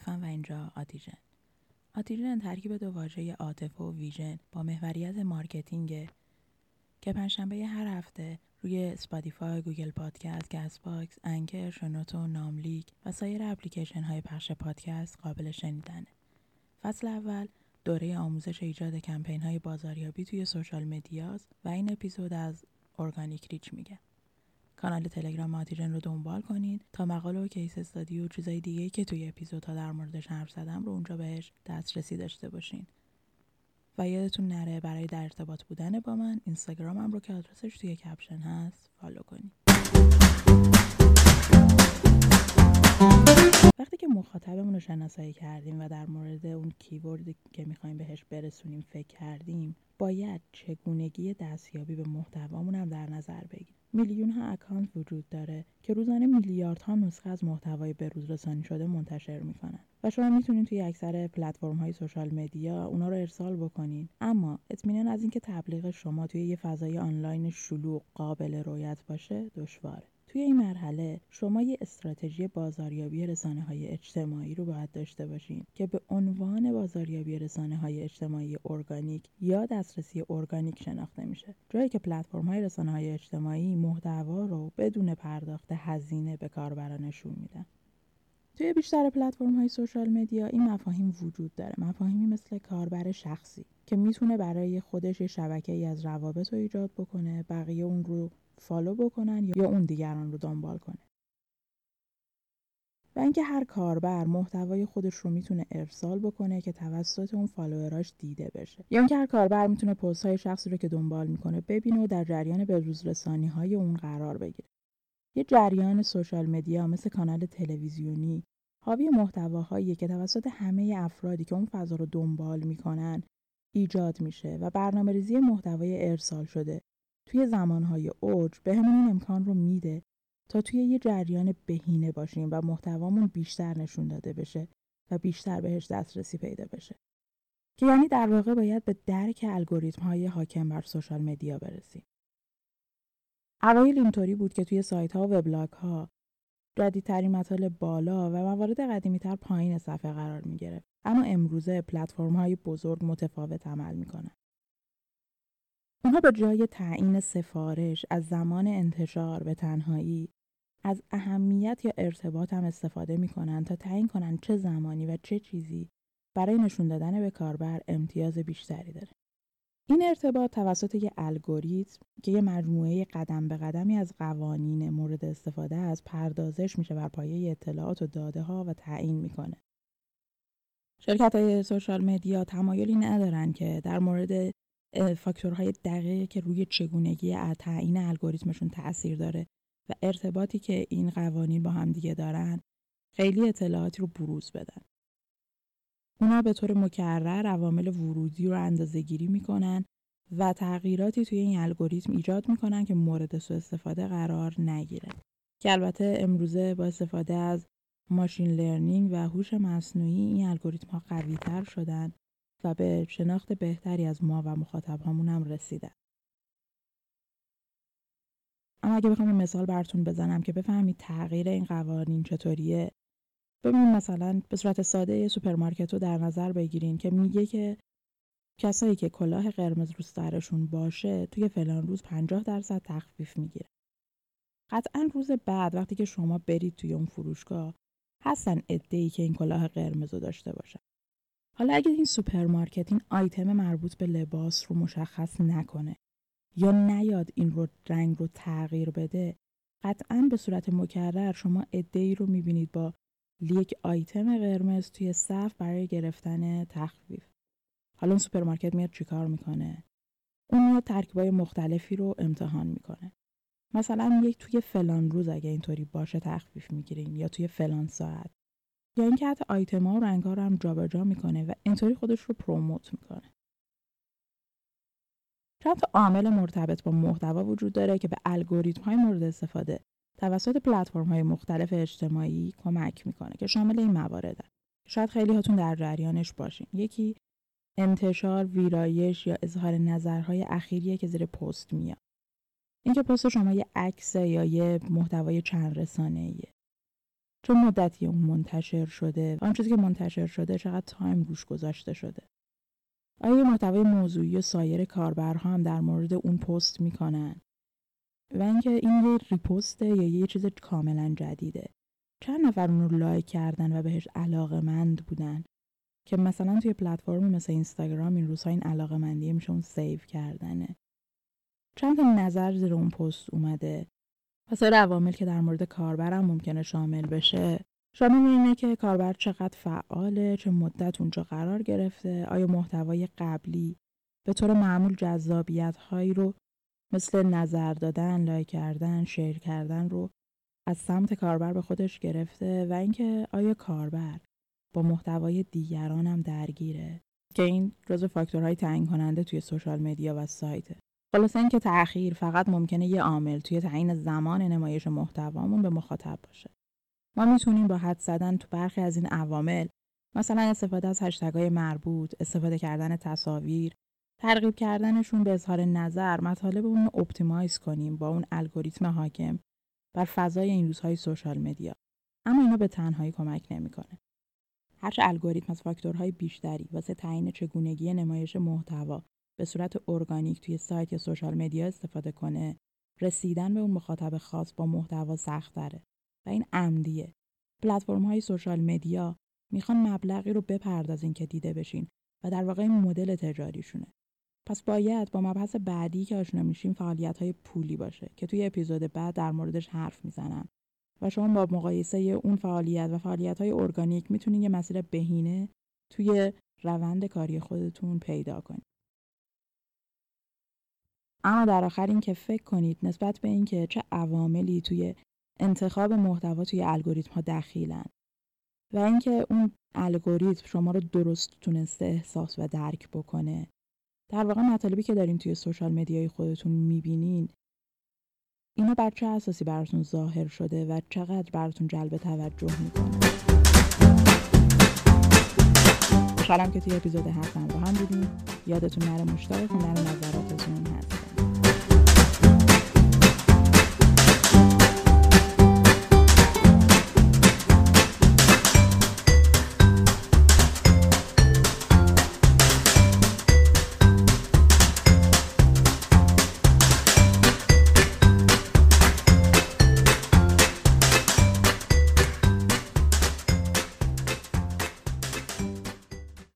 عاطفم و اینجا آتیژن آتیژن ترکیب دو واژه عاطفه و vision با محوریت marketing که پنجشنبه هر هفته روی Spotify، Google Podcast، Castbox، Anchor، شنوتو، ناملیک و سایر اپلیکیشن های پخش پادکست قابل شنیدنه. فصل اول دوره آموزش ایجاد کمپین های بازاریابی توی social media س و این اپیزود از organic reach میگه. کانال تلگرام آتیژن رو دنبال کنید تا مقاله و case study و چیزای دیگه که توی اپیزودها در موردش حرف زدم رو اونجا بهش دسترسی داشته باشین. و یادتون نره برای در ارتباط بودن با من اینستاگرامم رو که آدرسش توی caption هست follow کنید. وقتی که مخاطبمون رو شناسایی کردیم و در مورد اون keyword ی که می‌خوایم بهش برسونیم فکر کردیم باید چگونگی دستیابی به محتوامون هم در نظر بگیریم. میلیون ها account وجود داره که روزانه میلیاردها نسخه از محتوای بروز رسانی شده منتشر می‌کنن. و شما می‌تونید توی اکثر پلتفرم های social media اونا رو ارسال بکنین. اما اطمینان از اینکه تبلیغ شما توی یه فضای آنلاین شلوغ قابل رویت باشه دشواره. توی این مرحله شما یه استراتژی بازاریابی رسانه های اجتماعی رو باید داشته باشین که به عنوان بازاریابی رسانه های اجتماعی ارگانیک یا دسترسی ارگانیک شناخته میشه. جایی که پلتفرم های رسانه های اجتماعی محتوا رو بدون پرداخت هزینه به کاربران نشون میدن. توی بیشتر پلتفرم های سوشال مدیا این مفاهیم وجود داره. مفاهیمی مثل کاربر شخصی که می‌تونه برای خودش یه شبکه ای از روابط رو ایجاد بکنه بقیه اون رو follow بکنن یا اون دیگران رو دنبال کنه. و اینکه هر کاربر محتوای خودش رو می‌تونه ارسال بکنه که توسط اون follower اش دیده بشه. یا اینکه هر کاربر می‌تونه پست های شخصی رو که دنبال می‌کنه ببینه و در جریان بروز رسانی های اون قرار بگیره. یه جریان social media مثل کانال تلویزیونی حاوی محتواهایی که توسط همه افرادی که اون فضا رو دنبال می‌کنن ایجاد میشه و برنامه ریزی محتوای ارسال شده. توی زمانهای اوج بهمون این امکان رو میده تا توی یه جریان بهینه باشیم و محتوامون بیشتر نشون داده بشه و بیشتر بهش دسترسی پیدا بشه. که یعنی در واقع باید به درک الگوریتم های حاکم بر سوشال مدیا برسیم. اوایل اینطوری بود که توی سایت ها و وبلاگ ها جدیدترین مطالب بالا و موارد قدیمی تر پایین صفحه قرار می گرفت. اما امروزه پلتفرم های بزرگ متفاوت عمل می‌کنن. اونها به جای تعیین سفارش از زمان انتشار به تنهایی از اهمیت یا ارتباط هم استفاده می‌کنن تا تعیین کنن چه زمانی و چه چیزی برای نشون دادن به کاربر امتیاز بیشتری داره. این ارتباط توسط یک الگوریتم که یه مجموعه قدم به قدمی از قوانین مورد استفاده از پردازش میشه بر پایه اطلاعات و داده ها و تعیین می‌کنه. شرکت های سوشال مدیا تمایلی ندارن که در مورد فاکتورهای دقیقی که روی چگونگی تعیین الگوریتمشون تاثیر داره و ارتباطی که این قوانین با هم دیگه دارن خیلی اطلاعاتی رو بروز بدن. اونا به طور مکرر عوامل ورودی رو اندازه گیری می‌کنن و تغییراتی توی این الگوریتم ایجاد می‌کنن که مورد سوء استفاده قرار نگیره. که البته امروزه با استفاده از ماشین لرنینگ و هوش مصنوعی این الگوریتم ها قوی تر شدن و به شناخت بهتری از ما و مخاطب هم رسیدن. اما اگه بخوام مثال براتون بزنم که بفهمید تغییر این قوانین چطوریه ببینید مثلا به صورت ساده یه سوپرمارکت رو در نظر بگیرین که میگه که کسایی که کلاه قرمز رو سرشون باشه توی فلان روز 50 درصد تخفیف می‌گیره. قطعا روز بعد وقتی که شما برید توی اون فروشگاه هستن ای که این کلاه قرمز رو داشته باشن. حالا اگه این سوپرمارکت این آیتم مربوط به لباس رو مشخص نکنه یا نیاد این رو رنگ رو تغییر بده قطعا به صورت مکرر شما ای رو می‌بینید با یک آیتم قرمز توی صف برای گرفتن تخفیف. حالا اون سوپرمارکت میاد چیکار می‌کنه؟ اون میاد ترکیبای مختلفی رو امتحان می‌کنه. مثلا یک توی فلان روز اگه اینطوری باشه تخفیف می‌گیریم یا توی فلان ساعت. یا اینکه حتی آیتم ها و رنگ ها رو هم جابجا می‌کنه و اینطوری خودش رو پروموت می‌کنه. چند تا عامل مرتبط با محتوا وجود داره که به الگوریتم های مورد استفاده توسط پلتفرم های مختلف اجتماعی کمک می‌کنه که شامل این مواردن. شاید خیلی هاتون در جریانش باشین. یکی انتشار ویرایش یا اظهار نظرهای اخیریه که زیر پست میاد. اینکه پست شما یه عکس یا یه محتوای چند رسانه ایه چه مدتی اون منتشر شده آن چیزی که منتشر شده چقدر time روش گذاشته شده. آیا محتوای موضوعی و سایر کاربرها هم در مورد اون پست می‌کنن؟ و اینکه این یه repost ه یا یه چیز کاملا جدیده. چند نفر اون رو like کردن و بهش علاقه مند بودن که مثلا توی پلتفرمی مثل اینستاگرام این روزها این علاقه مندیه میشه اون save کردنه. چند نظر زیر اون پست اومده. سر عوامل که در مورد کاربرم ممکنه شامل بشه. شامل اینه که کاربر چقدر فعاله چه مدت اونجا قرار گرفته آیا محتوای قبلی به طور معمول جذابیت هایی رو مثل نظر دادن، لایک کردن، شیر کردن رو از سمت کاربر به خودش گرفته و اینکه آیا کاربر با محتوای دیگران هم درگیره. که این جزو فاکتورهای تعیین کننده توی social media و سایته. خلاصه اینکه تأخیر فقط ممکنه یه عامل توی تعیین زمان نمایش محتوامون به مخاطب باشه. ما می‌تونیم با حدس زدن تو برخی از این عوامل مثلا استفاده از هشتگهای مربوط استفاده کردن تصاویر ترغیب کردنشون به اظهار نظر مطالب اون رو optimize کنیم با اون الگوریتم حاکم بر فضای این روزهای social media. اما اینا به تنهایی کمک نمی‌کنه. هرچه الگوریتم از فاکتورهای بیشتری واسه تعیین چگونگی نمایش محتوا به صورت ارگانیک توی سایت یا سوشال مدیا استفاده کنه. رسیدن به اون مخاطب خاص با محتوا سخت داره و این عمدیه. پلتفرم های سوشال مدیا می‌خوان مبلغی رو بپردازین که دیده بشین و در واقع این مدل تجاریشونه. پس باید با مبحث بعدی که آشنا میشیم فعالیت های پولی باشه که توی اپیزود بعد در موردش حرف می‌زنم. و شما با مقایسه اون فعالیت و فعالیت های ارگانیک می‌تونید یه مسیر بهینه توی روند کاری خودتون پیدا کنید. اما در آخر این که فکر کنید نسبت به اینکه چه عواملی توی انتخاب محتوا توی الگوریتم ها دخیلن و اینکه اون الگوریتم شما رو درست تونسته احساس و درک بکنه در واقع مطالبی که دارین توی سوشال مدیای خودتون می‌بینین اینا بر چه اساسی براتون ظاهر شده و چقدر براتون جلب توجه می‌کنه؟ خوشحالم که توی اپیزود هفتم با هم بودیم. یادتون نره مشتاق خوندن نظراتتون هست.